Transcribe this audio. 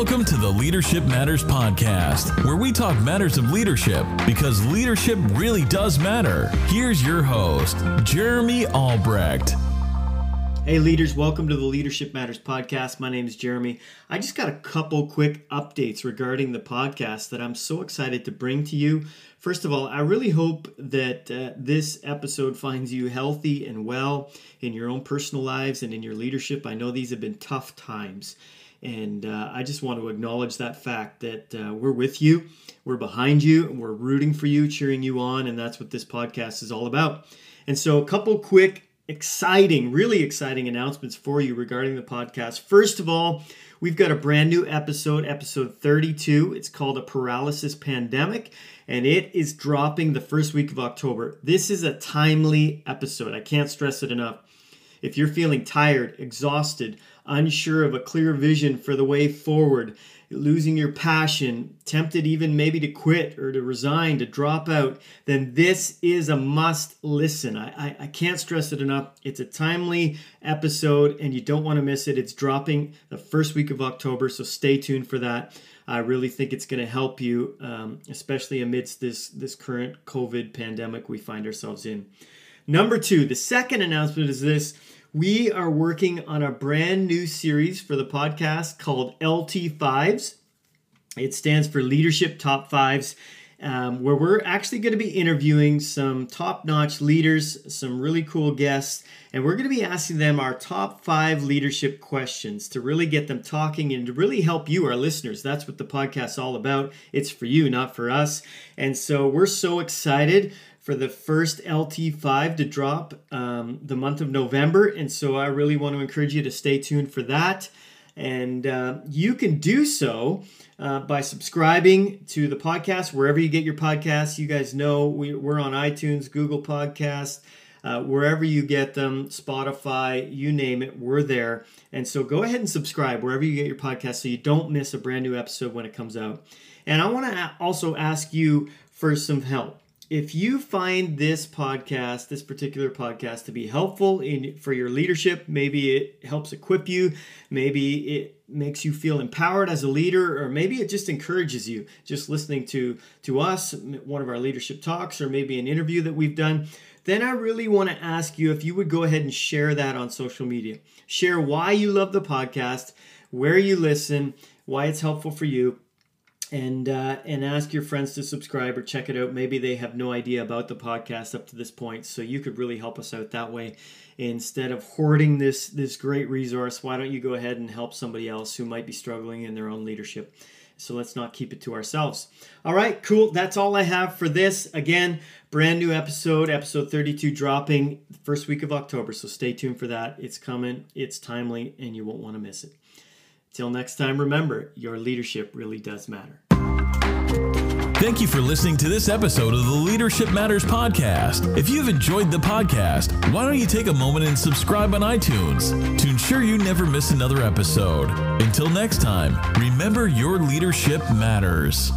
Welcome to the Leadership Matters Podcast, where we talk matters of leadership because leadership really does matter. Here's your host, Jeremy Albrecht. Hey, leaders, welcome to the Leadership Matters Podcast. My name is Jeremy. I just got a couple quick updates regarding the podcast that I'm so excited to bring to you. First of all, I really hope that uh, this episode finds you healthy and well in your own personal lives and in your leadership. I know these have been tough times. And uh, I just want to acknowledge that fact that uh, we're with you, we're behind you, and we're rooting for you, cheering you on. And that's what this podcast is all about. And so, a couple quick exciting, really exciting announcements for you regarding the podcast. First of all, we've got a brand new episode, episode 32. It's called A Paralysis Pandemic, and it is dropping the first week of October. This is a timely episode. I can't stress it enough. If you're feeling tired, exhausted, unsure of a clear vision for the way forward, losing your passion, tempted even maybe to quit or to resign, to drop out, then this is a must listen. I, I, I, can't stress it enough. It's a timely episode and you don't want to miss it. It's dropping the first week of October, so stay tuned for that. I really think it's going to help you, um, especially amidst this, this current COVID pandemic we find ourselves in. Number two, the second announcement is this we are working on a brand new series for the podcast called LT5s. It stands for Leadership Top Fives, um, where we're actually going to be interviewing some top notch leaders, some really cool guests, and we're going to be asking them our top five leadership questions to really get them talking and to really help you, our listeners. That's what the podcast's all about. It's for you, not for us. And so we're so excited for the first LT5 to drop um, the month of November. And so I really want to encourage you to stay tuned for that. And uh, you can do so uh, by subscribing to the podcast wherever you get your podcasts. You guys know we, are on iTunes, Google Podcasts. Uh, wherever you get them, Spotify, you name it, we're there. And so go ahead and subscribe wherever you get your podcast so you don't miss a brand new episode when it comes out. And I want to also ask you for some help if you find this podcast, this particular podcast, to be helpful in for your leadership, maybe it helps equip you, maybe it makes you feel empowered as a leader, or maybe it just encourages you just listening to to us, one of our leadership talks, or maybe an interview that we've done. Then I really want to ask you if you would go ahead and share that on social media. Share why you love the podcast, where you listen, why it's helpful for you and uh, and ask your friends to subscribe or check it out. Maybe they have no idea about the podcast up to this point, so you could really help us out that way. Instead of hoarding this this great resource, why don't you go ahead and help somebody else who might be struggling in their own leadership? So let's not keep it to ourselves. All right, cool. That's all I have for this. Again, brand new episode, episode 32 dropping first week of October. So stay tuned for that. It's coming, it's timely, and you won't want to miss it. Till next time, remember your leadership really does matter. Thank you for listening to this episode of the Leadership Matters podcast. If you've enjoyed the podcast, why don't you take a moment and subscribe on iTunes to ensure you never miss another episode? Until next time, remember your leadership matters.